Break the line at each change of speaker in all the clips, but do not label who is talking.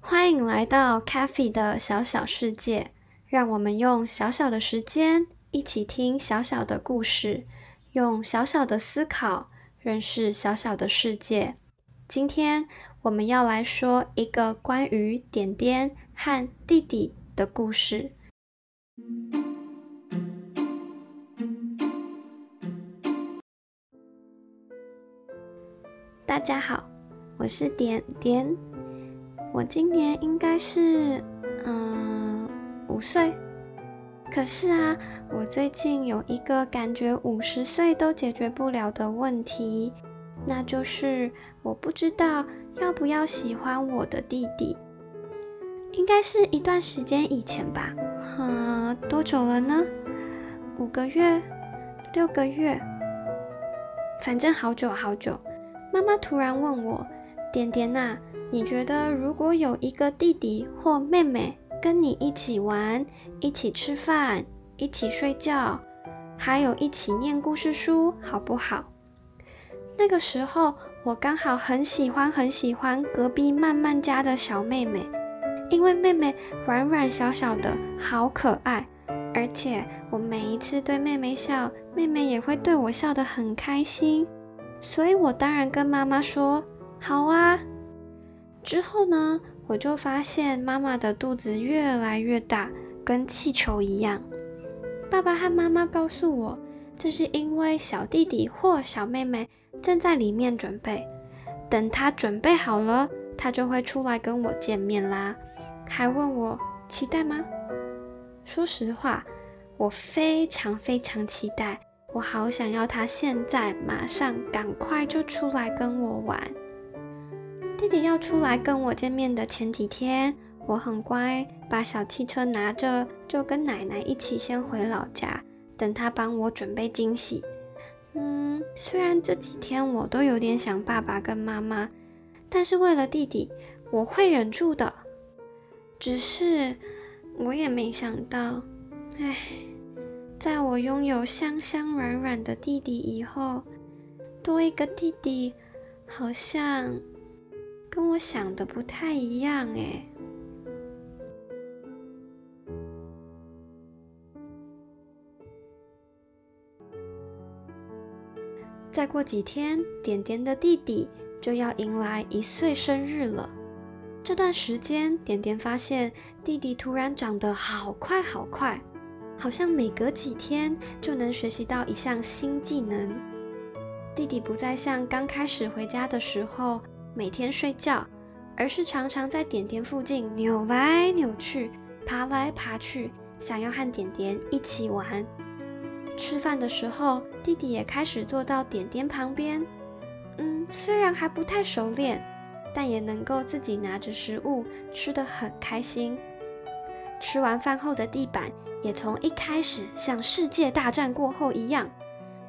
欢迎来到 Cafe 的小小世界，让我们用小小的时间一起听小小的故事，用小小的思考认识小小的世界。今天我们要来说一个关于点点和弟弟的故事。大家好，我是点点。我今年应该是嗯五岁，可是啊，我最近有一个感觉五十岁都解决不了的问题，那就是我不知道要不要喜欢我的弟弟。应该是一段时间以前吧，多久了呢？五个月、六个月，反正好久好久。妈妈突然问我：“点点呐。”你觉得如果有一个弟弟或妹妹跟你一起玩、一起吃饭、一起睡觉，还有一起念故事书，好不好？那个时候我刚好很喜欢很喜欢隔壁曼曼家的小妹妹，因为妹妹软软小小的，好可爱，而且我每一次对妹妹笑，妹妹也会对我笑得很开心，所以我当然跟妈妈说：“好啊。”之后呢，我就发现妈妈的肚子越来越大，跟气球一样。爸爸和妈妈告诉我，这是因为小弟弟或小妹妹正在里面准备，等他准备好了，他就会出来跟我见面啦。还问我期待吗？说实话，我非常非常期待，我好想要他现在马上赶快就出来跟我玩。弟弟要出来跟我见面的前几天，我很乖，把小汽车拿着，就跟奶奶一起先回老家，等他帮我准备惊喜。嗯，虽然这几天我都有点想爸爸跟妈妈，但是为了弟弟，我会忍住的。只是我也没想到，唉，在我拥有香香软软的弟弟以后，多一个弟弟，好像。跟我想的不太一样哎。再过几天，点点的弟弟就要迎来一岁生日了。这段时间，点点发现弟弟突然长得好快好快，好像每隔几天就能学习到一项新技能。弟弟不再像刚开始回家的时候。每天睡觉，而是常常在点点附近扭来扭去、爬来爬去，想要和点点一起玩。吃饭的时候，弟弟也开始坐到点点旁边。嗯，虽然还不太熟练，但也能够自己拿着食物吃得很开心。吃完饭后的地板也从一开始像世界大战过后一样，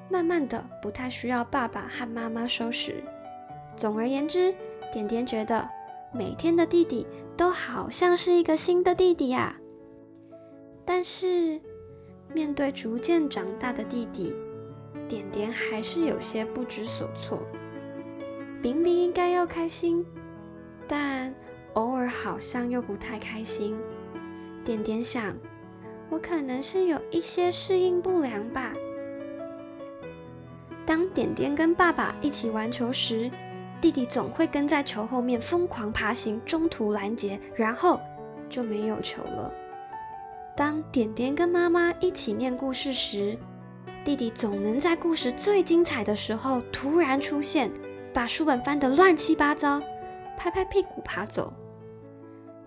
慢慢的不太需要爸爸和妈妈收拾。总而言之，点点觉得每天的弟弟都好像是一个新的弟弟啊。但是面对逐渐长大的弟弟，点点还是有些不知所措。明明应该要开心，但偶尔好像又不太开心。点点想，我可能是有一些适应不良吧。当点点跟爸爸一起玩球时，弟弟总会跟在球后面疯狂爬行，中途拦截，然后就没有球了。当点点跟妈妈一起念故事时，弟弟总能在故事最精彩的时候突然出现，把书本翻得乱七八糟，拍拍屁股爬走。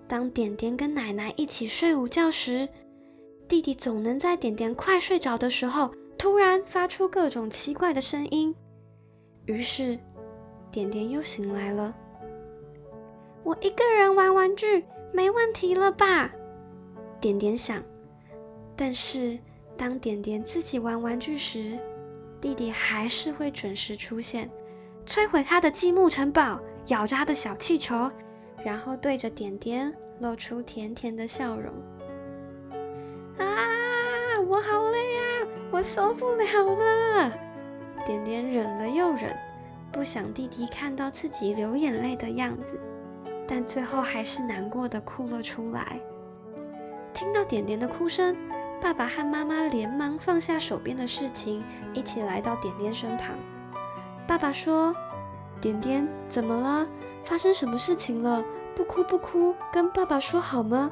当点点跟奶奶一起睡午觉时，弟弟总能在点点快睡着的时候突然发出各种奇怪的声音，于是。点点又醒来了。我一个人玩玩具没问题了吧？点点想。但是当点点自己玩玩具时，弟弟还是会准时出现，摧毁他的积木城堡，咬着他的小气球，然后对着点点露出甜甜的笑容。啊我好累啊，我受不了了。点点忍了又忍，不想弟弟看到自己流眼泪的样子，但最后还是难过的哭了出来。听到点点的哭声，爸爸和妈妈连忙放下手边的事情，一起来到点点身旁。爸爸说：“点点，怎么了？发生什么事情了？不哭不哭，跟爸爸说好吗？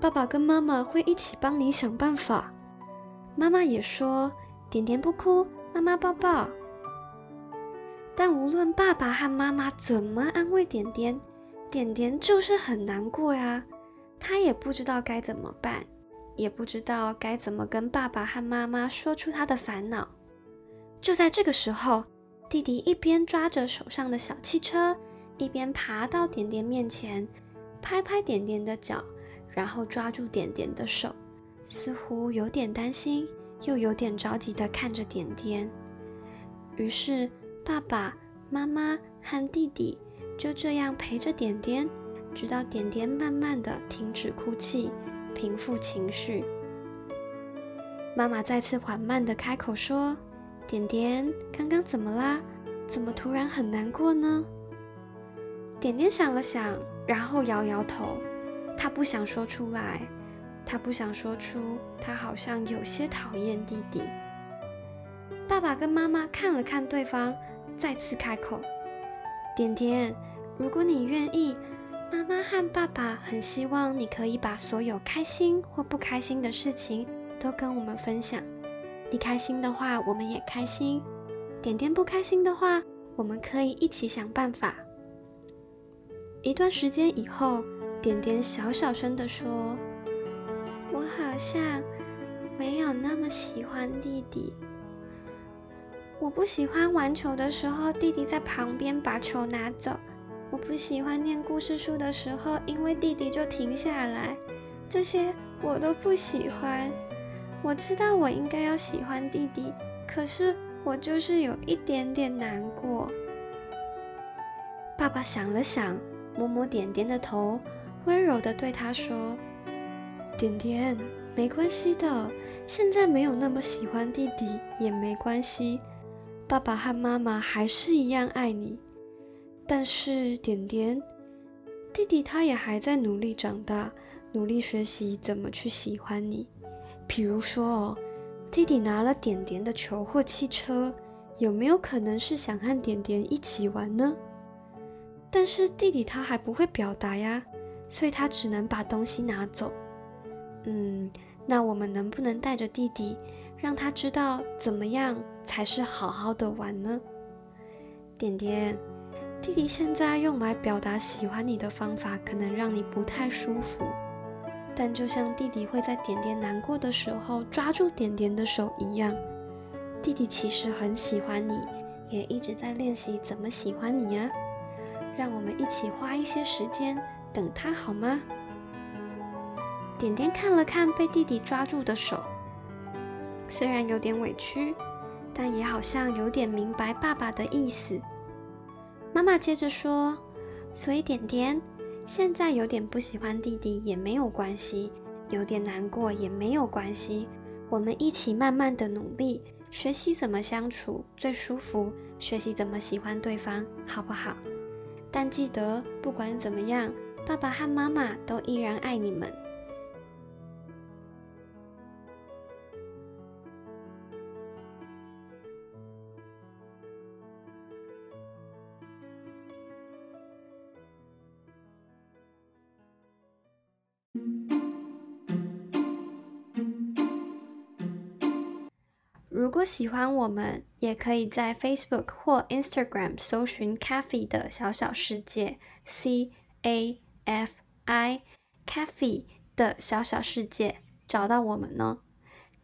爸爸跟妈妈会一起帮你想办法。”妈妈也说：“点点不哭。”妈妈抱抱。但无论爸爸和妈妈怎么安慰点点，点点就是很难过呀。他也不知道该怎么办，也不知道该怎么跟爸爸和妈妈说出他的烦恼。就在这个时候，弟弟一边抓着手上的小汽车，一边爬到点点面前，拍拍点点的脚，然后抓住点点的手，似乎有点担心。又有点着急地看着点点，于是爸爸妈妈和弟弟就这样陪着点点，直到点点慢慢的停止哭泣，平复情绪。妈妈再次缓慢地开口说：“点点，刚刚怎么啦？怎么突然很难过呢？”点点想了想，然后摇摇头，他不想说出来。他不想说出，他好像有些讨厌弟弟。爸爸跟妈妈看了看对方，再次开口：“点点，如果你愿意，妈妈和爸爸很希望你可以把所有开心或不开心的事情都跟我们分享。你开心的话，我们也开心；点点不开心的话，我们可以一起想办法。”一段时间以后，点点小小声地说。我好像没有那么喜欢弟弟。我不喜欢玩球的时候，弟弟在旁边把球拿走。我不喜欢念故事书的时候，因为弟弟就停下来。这些我都不喜欢。我知道我应该要喜欢弟弟，可是我就是有一点点难过。爸爸想了想，摸摸点点的头，温柔地对他说。点点，没关系的。现在没有那么喜欢弟弟也没关系，爸爸和妈妈还是一样爱你。但是点点，弟弟他也还在努力长大，努力学习怎么去喜欢你。比如说哦，弟弟拿了点点的球或汽车，有没有可能是想和点点一起玩呢？但是弟弟他还不会表达呀，所以他只能把东西拿走。嗯，那我们能不能带着弟弟，让他知道怎么样才是好好的玩呢？点点，弟弟现在用来表达喜欢你的方法，可能让你不太舒服。但就像弟弟会在点点难过的时候抓住点点的手一样，弟弟其实很喜欢你，也一直在练习怎么喜欢你啊。让我们一起花一些时间等他好吗？点点看了看被弟弟抓住的手，虽然有点委屈，但也好像有点明白爸爸的意思。妈妈接着说：“所以点点现在有点不喜欢弟弟也没有关系，有点难过也没有关系。我们一起慢慢的努力，学习怎么相处最舒服，学习怎么喜欢对方，好不好？但记得不管怎么样，爸爸和妈妈都依然爱你们。”如果喜欢我们，也可以在 Facebook 或 Instagram 搜寻 “Cafe” 的小小世界 （C A F I Cafe） 的小小世界，找到我们哦。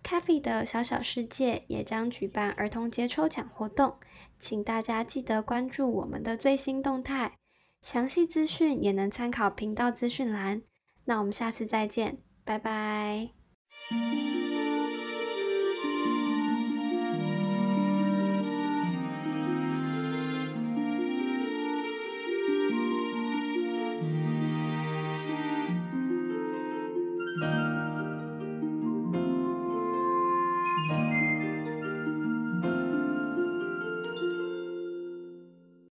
Cafe 的小小世界也将举办儿童节抽奖活动，请大家记得关注我们的最新动态，详细资讯也能参考频道资讯栏。那我们下次再见，拜拜。